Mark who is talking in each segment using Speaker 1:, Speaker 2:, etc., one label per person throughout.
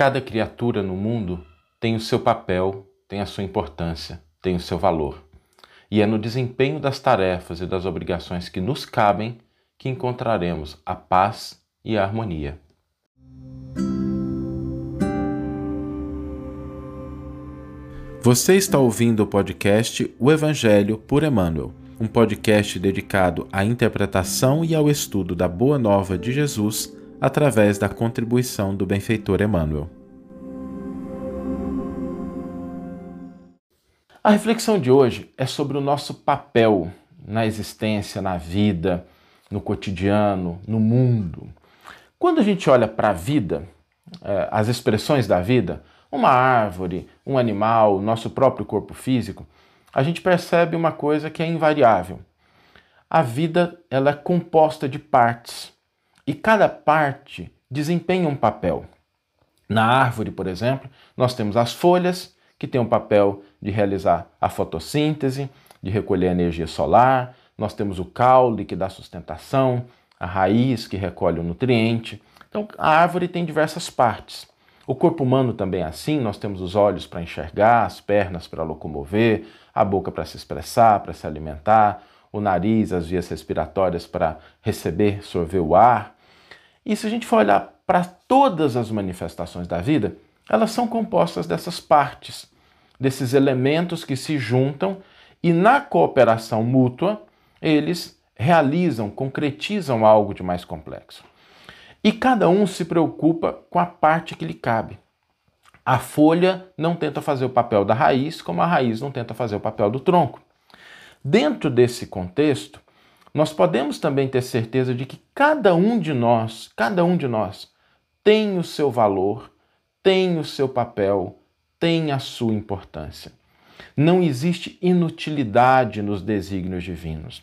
Speaker 1: Cada criatura no mundo tem o seu papel, tem a sua importância, tem o seu valor. E é no desempenho das tarefas e das obrigações que nos cabem que encontraremos a paz e a harmonia. Você está ouvindo o podcast O Evangelho por Emmanuel, um podcast dedicado à interpretação e ao estudo da Boa Nova de Jesus através da contribuição do benfeitor Emmanuel. A reflexão de hoje é sobre o nosso papel na existência, na vida, no cotidiano, no mundo. Quando a gente olha para a vida, é, as expressões da vida, uma árvore, um animal, nosso próprio corpo físico, a gente percebe uma coisa que é invariável. A vida ela é composta de partes e cada parte desempenha um papel. Na árvore, por exemplo, nós temos as folhas, que têm o um papel de realizar a fotossíntese, de recolher energia solar, nós temos o caule, que dá sustentação, a raiz, que recolhe o nutriente. Então, a árvore tem diversas partes. O corpo humano também é assim, nós temos os olhos para enxergar, as pernas para locomover, a boca para se expressar, para se alimentar, o nariz, as vias respiratórias para receber, sorver o ar. E se a gente for olhar para todas as manifestações da vida, elas são compostas dessas partes, desses elementos que se juntam e na cooperação mútua eles realizam, concretizam algo de mais complexo. E cada um se preocupa com a parte que lhe cabe. A folha não tenta fazer o papel da raiz, como a raiz não tenta fazer o papel do tronco. Dentro desse contexto, nós podemos também ter certeza de que cada um de nós, cada um de nós, tem o seu valor, tem o seu papel, tem a sua importância. Não existe inutilidade nos desígnios divinos.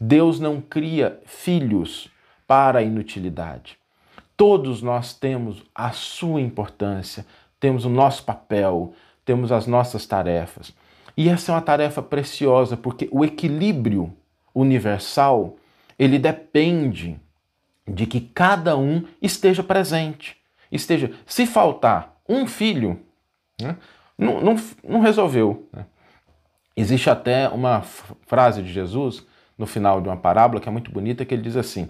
Speaker 1: Deus não cria filhos para a inutilidade. Todos nós temos a sua importância, temos o nosso papel, temos as nossas tarefas. E essa é uma tarefa preciosa porque o equilíbrio universal, ele depende de que cada um esteja presente. Esteja, se faltar um filho, né, não, não, não, resolveu. Né? Existe até uma frase de Jesus no final de uma parábola que é muito bonita que ele diz assim: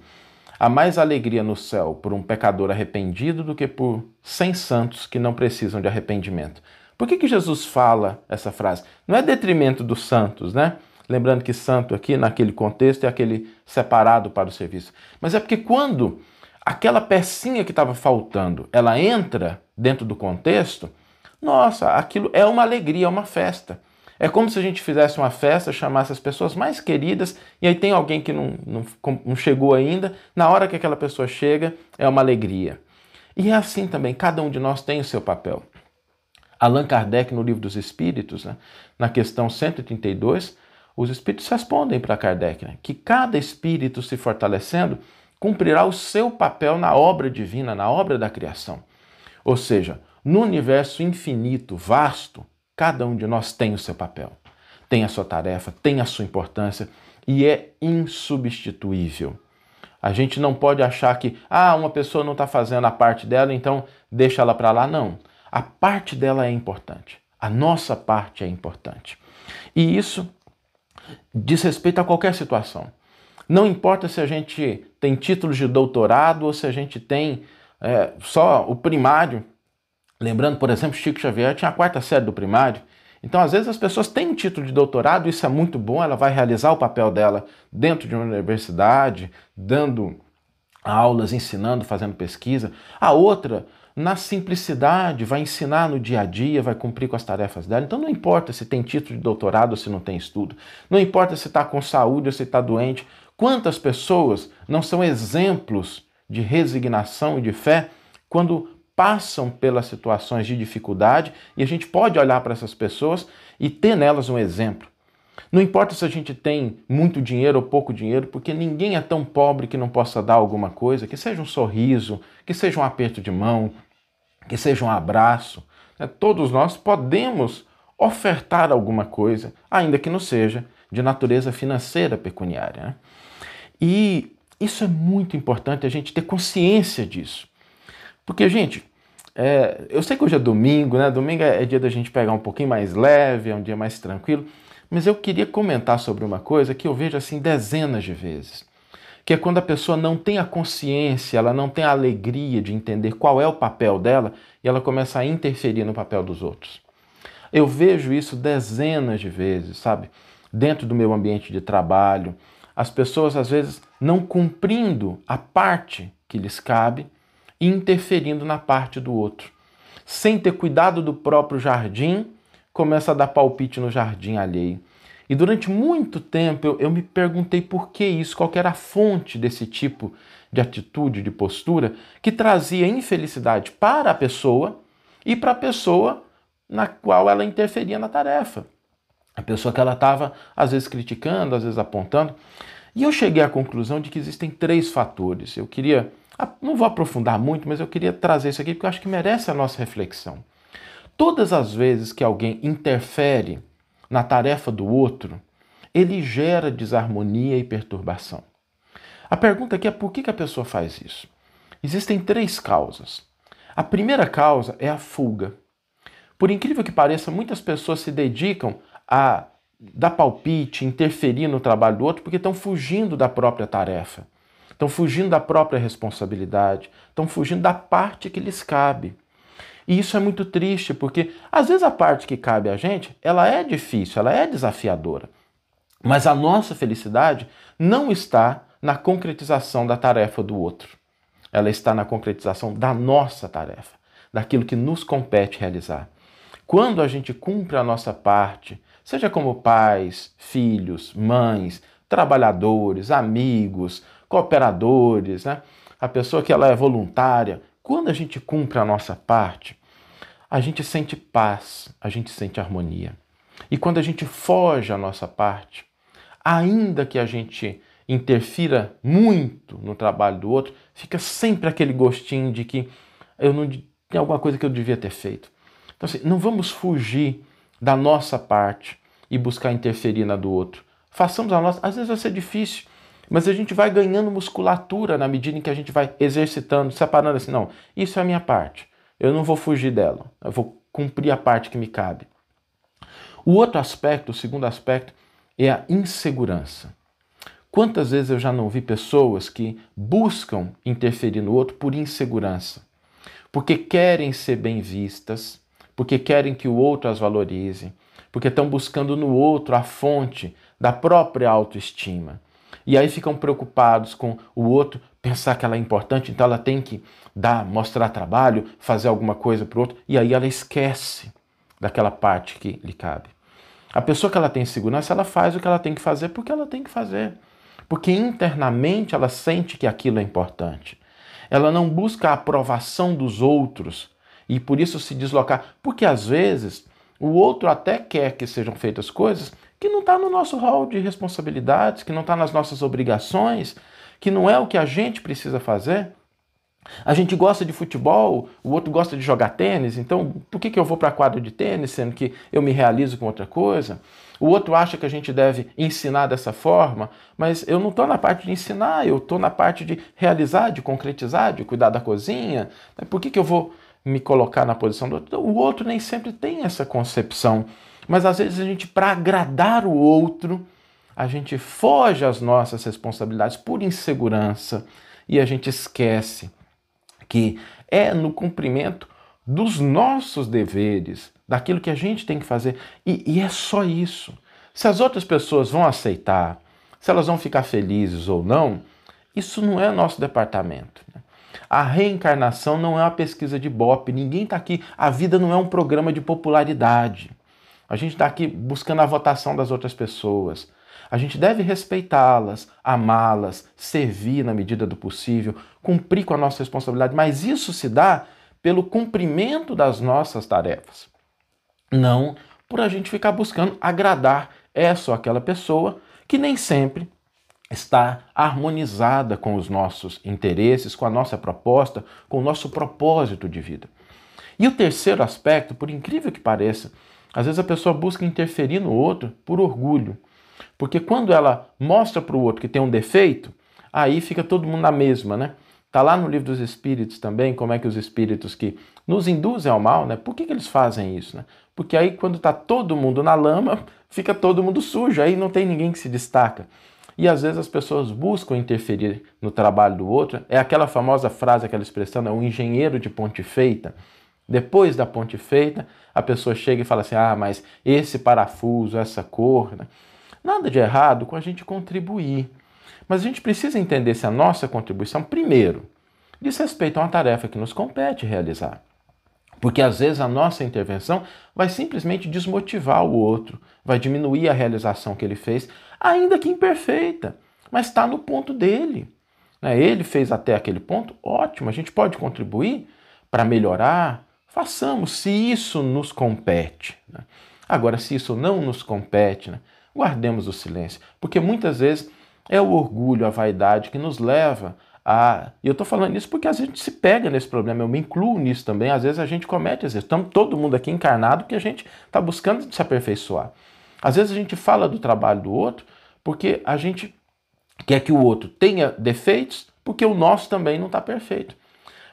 Speaker 1: Há mais alegria no céu por um pecador arrependido do que por cem santos que não precisam de arrependimento. Por que, que Jesus fala essa frase? Não é detrimento dos santos, né? Lembrando que santo aqui, naquele contexto, é aquele separado para o serviço. Mas é porque quando aquela pecinha que estava faltando, ela entra dentro do contexto, nossa, aquilo é uma alegria, é uma festa. É como se a gente fizesse uma festa, chamasse as pessoas mais queridas e aí tem alguém que não, não, não, chegou ainda. Na hora que aquela pessoa chega, é uma alegria. E é assim também, cada um de nós tem o seu papel. Allan Kardec, no Livro dos Espíritos, né, na questão 132, os espíritos respondem para Kardec né, que cada espírito se fortalecendo cumprirá o seu papel na obra divina, na obra da criação. Ou seja, no universo infinito, vasto, Cada um de nós tem o seu papel, tem a sua tarefa, tem a sua importância e é insubstituível. A gente não pode achar que, ah, uma pessoa não está fazendo a parte dela, então deixa ela para lá. Não. A parte dela é importante. A nossa parte é importante. E isso diz respeito a qualquer situação. Não importa se a gente tem títulos de doutorado ou se a gente tem é, só o primário, Lembrando, por exemplo, Chico Xavier tinha a quarta série do primário. Então, às vezes, as pessoas têm um título de doutorado, isso é muito bom, ela vai realizar o papel dela dentro de uma universidade, dando aulas, ensinando, fazendo pesquisa. A outra, na simplicidade, vai ensinar no dia a dia, vai cumprir com as tarefas dela. Então, não importa se tem título de doutorado ou se não tem estudo, não importa se está com saúde ou se está doente. Quantas pessoas não são exemplos de resignação e de fé quando passam pelas situações de dificuldade e a gente pode olhar para essas pessoas e ter nelas um exemplo. Não importa se a gente tem muito dinheiro ou pouco dinheiro, porque ninguém é tão pobre que não possa dar alguma coisa, que seja um sorriso, que seja um aperto de mão, que seja um abraço. Né? Todos nós podemos ofertar alguma coisa, ainda que não seja de natureza financeira pecuniária. Né? E isso é muito importante a gente ter consciência disso. Porque, gente, É, eu sei que hoje é domingo, né? Domingo é, é dia da gente pegar um pouquinho mais leve, é um dia mais tranquilo, mas eu queria comentar sobre uma coisa que eu vejo assim dezenas de vezes, que é quando a pessoa não tem a consciência, ela não tem a alegria de entender qual é o papel dela e ela começa a interferir no papel dos outros. Eu vejo isso dezenas de vezes, sabe? Dentro do meu ambiente de trabalho, as pessoas às vezes não cumprindo a parte que lhes cabe e interferindo na parte do outro. Sem ter cuidado do próprio jardim, começa a dar palpite no jardim alheio. E durante muito tempo eu, eu me perguntei por que isso, qual era a fonte desse tipo de atitude, de postura, que trazia infelicidade para a pessoa e para a pessoa na qual ela interferia na tarefa. A pessoa que ela estava, às vezes, criticando, às vezes apontando. E eu cheguei à conclusão de que existem três fatores. Eu queria não vou aprofundar muito, mas eu queria trazer isso aqui porque eu acho que merece a nossa reflexão. Todas as vezes que alguém interfere na tarefa do outro, ele gera desarmonia e perturbação. A pergunta aqui é por que a pessoa faz isso? Existem três causas. A primeira causa é a fuga. Por incrível que pareça, muitas pessoas se dedicam a dar palpite, interferir no trabalho do outro porque estão fugindo da própria tarefa estão fugindo da própria responsabilidade, estão fugindo da parte que lhes cabe. E isso é muito triste, porque às vezes a parte que cabe a gente, ela é difícil, ela é desafiadora. Mas a nossa felicidade não está na concretização da tarefa do outro. Ela está na concretização da nossa tarefa, daquilo que nos compete realizar. Quando a gente cumpre a nossa parte, seja como pais, filhos, mães, trabalhadores, amigos, cooperadores, né? a pessoa que ela é voluntária. Quando a gente cumpre a nossa parte, a gente sente paz, a gente sente harmonia. E quando a gente foge a nossa parte, ainda que a gente interfira muito no trabalho do outro, fica sempre aquele gostinho de que eu não tem alguma coisa que eu devia ter feito. Então assim, não vamos fugir da nossa parte e buscar interferir na do outro. Façamos a nossa. Às vezes vai ser difícil, mas a gente vai ganhando musculatura na medida em que a gente vai exercitando, separando assim, não, isso é a minha parte. Eu não vou fugir dela. Eu vou cumprir a parte que me cabe. O outro aspecto, o segundo aspecto, é a insegurança. Quantas vezes eu já não vi pessoas que buscam interferir no outro por insegurança? Porque querem ser bem vistas, porque querem que o outro as valorize, porque estão buscando no outro a fonte da própria autoestima. E aí ficam preocupados com o outro pensar que ela é importante, então ela tem que dar, mostrar trabalho, fazer alguma coisa para o outro, e aí ela esquece daquela parte que lhe cabe. A pessoa que ela tem segurança, ela faz o que ela tem que fazer porque ela tem que fazer. Porque internamente ela sente que aquilo é importante. Ela não busca a aprovação dos outros e por isso se deslocar. Porque às vezes o outro até quer que sejam feitas coisas que não está no nosso rol de responsabilidades, que não está nas nossas obrigações, que não é o que a gente precisa fazer. A gente gosta de futebol, o outro gosta de jogar tênis, então por que, que eu vou para a quadra de tênis, sendo que eu me realizo com outra coisa? O outro acha que a gente deve ensinar dessa forma, mas eu não estou na parte de ensinar, eu estou na parte de realizar, de concretizar, de cuidar da cozinha. Por que, que eu vou me colocar na posição do outro? O outro nem sempre tem essa concepção mas às vezes a gente, para agradar o outro, a gente foge às nossas responsabilidades por insegurança e a gente esquece que é no cumprimento dos nossos deveres, daquilo que a gente tem que fazer. E, e, é só isso. Se as outras pessoas vão aceitar, se elas vão ficar felizes ou não, isso não é nosso departamento. Né? A reencarnação não é uma pesquisa de bope, ninguém está aqui. A vida não é um programa de popularidade. A gente está aqui buscando a votação das outras pessoas. A gente deve respeitá-las, amá-las, servir na medida do possível, cumprir com a nossa responsabilidade, mas isso se dá pelo cumprimento das nossas tarefas. Não por a gente ficar buscando agradar essa ou aquela pessoa que nem sempre está harmonizada com os nossos interesses, com a nossa proposta, com o nosso propósito de vida. E o terceiro aspecto, por incrível que pareça, às vezes a pessoa busca interferir no outro por orgulho. Porque quando ela mostra para o outro que tem um defeito, aí fica todo mundo na mesma, né? Tá lá no livro dos espíritos também, como é que os espíritos que nos induzem ao mal, né? Por que, que eles fazem isso? Né? Porque aí, quando está todo mundo na lama, fica todo mundo sujo, aí não tem ninguém que se destaca. E às vezes as pessoas buscam interferir no trabalho do outro. É aquela famosa frase, aquela expressão, é o engenheiro de ponte feita. Depois da ponte feita, a pessoa chega e fala assim: ah, mas esse parafuso, essa cor. Né? Nada de errado com a gente contribuir. Mas a gente precisa entender se a nossa contribuição, primeiro, diz respeito a uma tarefa que nos compete realizar. Porque às vezes a nossa intervenção vai simplesmente desmotivar o outro, vai diminuir a realização que ele fez, ainda que imperfeita, mas está no ponto dele. Né? Ele fez até aquele ponto, ótimo, a gente pode contribuir para melhorar, façamos, se isso nos compete. Né? Agora, se isso não nos compete, né? guardemos o silêncio, porque muitas vezes é o orgulho, a vaidade que nos leva a. E eu estou falando isso porque a gente se pega nesse problema, eu me incluo nisso também. Às vezes a gente comete, às vezes estamos todo mundo aqui encarnado que a gente está buscando se aperfeiçoar. Às vezes a gente fala do trabalho do outro porque a gente quer que o outro tenha defeitos, porque o nosso também não está perfeito.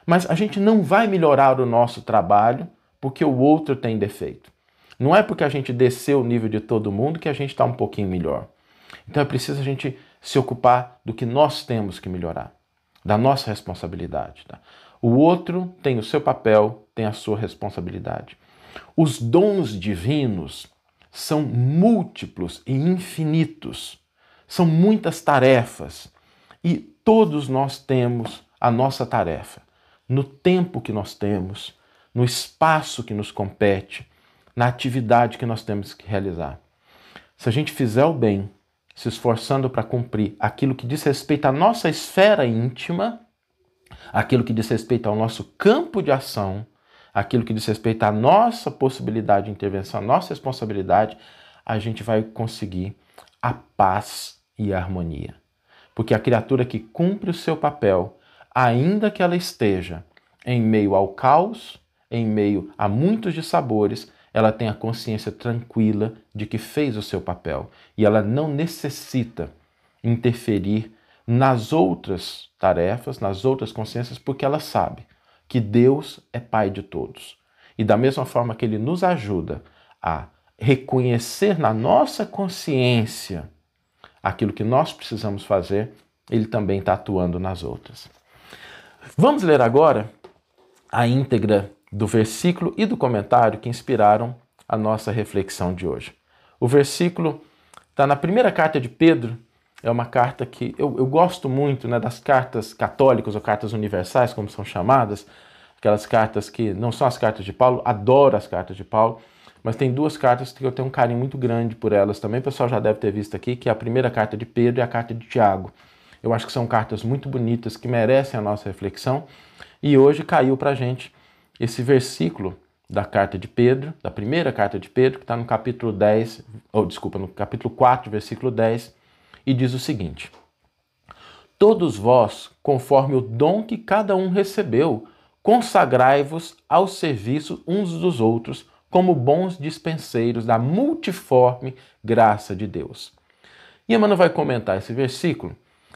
Speaker 1: Mas a gente não vai melhorar o nosso trabalho porque o outro tem defeito. Não é porque a gente desceu o nível de todo mundo que a gente está um pouquinho melhor. Então é preciso a gente se ocupar do que nós temos que melhorar da nossa responsabilidade. Tá? O outro tem o seu papel, tem a sua responsabilidade. Os dons divinos são múltiplos e infinitos. São muitas tarefas e todos nós temos a nossa tarefa no tempo que nós temos, no espaço que nos compete, na atividade que nós temos que realizar. Se a gente fizer o bem, se esforçando para cumprir aquilo que diz respeito à nossa esfera íntima, aquilo que diz respeito ao nosso campo de ação, aquilo que diz respeito à nossa possibilidade de intervenção, à nossa responsabilidade, a gente vai conseguir a paz e a harmonia. Porque a criatura que cumpre o seu papel, ainda que ela esteja em meio ao caos, em meio a muitos dissabores, ela tem a consciência tranquila de que fez o seu papel e ela não necessita interferir nas outras tarefas, nas outras consciências, porque ela sabe que Deus é Pai de todos. E da mesma forma que Ele nos ajuda a reconhecer na nossa consciência aquilo que nós precisamos fazer, Ele também está atuando nas outras. Vamos ler agora a íntegra do versículo e do comentário que inspiraram a nossa reflexão de hoje. O versículo está na primeira carta de Pedro, é uma carta que eu, eu gosto muito né, das cartas católicas ou cartas universais, como são chamadas, aquelas cartas que não são as cartas de Paulo, adoro as cartas de Paulo, mas tem duas cartas que eu tenho um carinho muito grande por elas também, o pessoal já deve ter visto aqui, que é a primeira carta de Pedro e a carta de Tiago. Eu acho que são cartas muito bonitas que merecem a nossa reflexão e hoje caiu para a gente esse versículo da carta de Pedro, da primeira carta de Pedro, que está no capítulo 10, ou desculpa, no capítulo 4, versículo 10, e diz o seguinte: Todos vós, conforme o dom que cada um recebeu, consagrai-vos ao serviço uns dos outros, como bons dispenseiros da multiforme graça de Deus. E Emmanuel vai comentar esse versículo,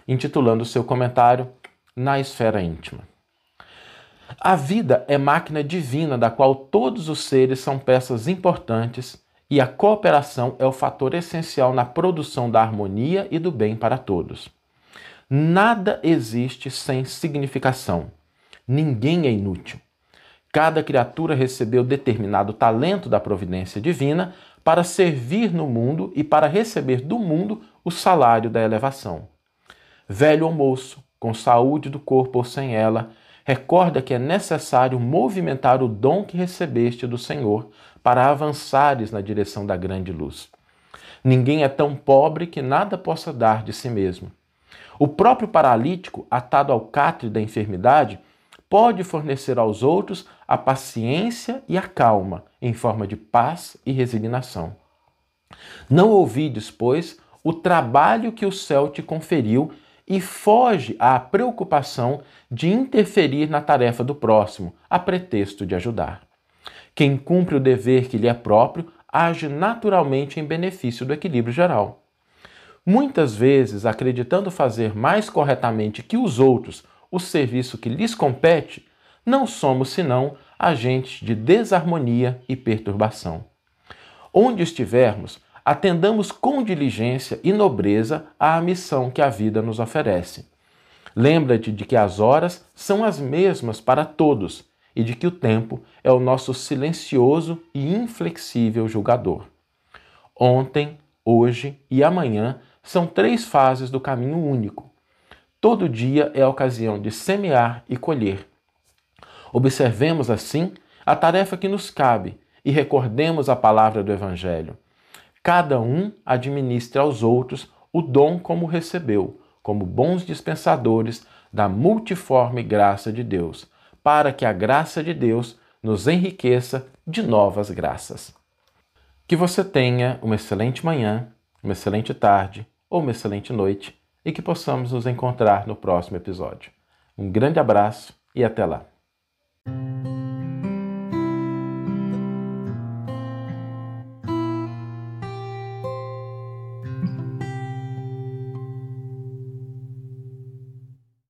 Speaker 1: intitulando seu comentário Na Esfera Íntima. A vida é máquina divina da qual todos os seres são peças importantes e a cooperação é o fator essencial na produção da harmonia e do bem para todos. Nada existe sem significação. Ninguém é inútil. Cada criatura recebeu determinado talento da providência divina para servir no mundo e para receber do mundo o salário da elevação. Velho ou moço, com saúde do corpo ou sem ela, Recorda que é necessário movimentar o dom que recebeste do Senhor para avançares na direção da grande luz. Ninguém é tão pobre que nada possa dar de si mesmo. O próprio paralítico, atado ao catre da enfermidade, pode fornecer aos outros a paciência e a calma, em forma de paz e resignação. Não ouvides, pois, o trabalho que o céu te conferiu e foge à preocupação de interferir na tarefa do próximo, a pretexto de ajudar. Quem cumpre o dever que lhe é próprio age naturalmente em benefício do equilíbrio geral. Muitas vezes, acreditando fazer mais corretamente que os outros o serviço que lhes compete, não somos senão agentes de desarmonia e perturbação. Onde estivermos, atendamos com diligência e nobreza à missão que a vida nos oferece. Lembra-te de que as horas são as mesmas para todos e de que o tempo é o nosso silencioso e inflexível julgador. Ontem, hoje e amanhã são três fases do caminho único. Todo dia é a ocasião de semear e colher. Observemos, assim, a tarefa que nos cabe e recordemos a palavra do Evangelho. Cada um administre aos outros o dom como recebeu, como bons dispensadores da multiforme graça de Deus, para que a graça de Deus nos enriqueça de novas graças. Que você tenha uma excelente manhã, uma excelente tarde ou uma excelente noite e que possamos nos encontrar no próximo episódio. Um grande abraço e até lá!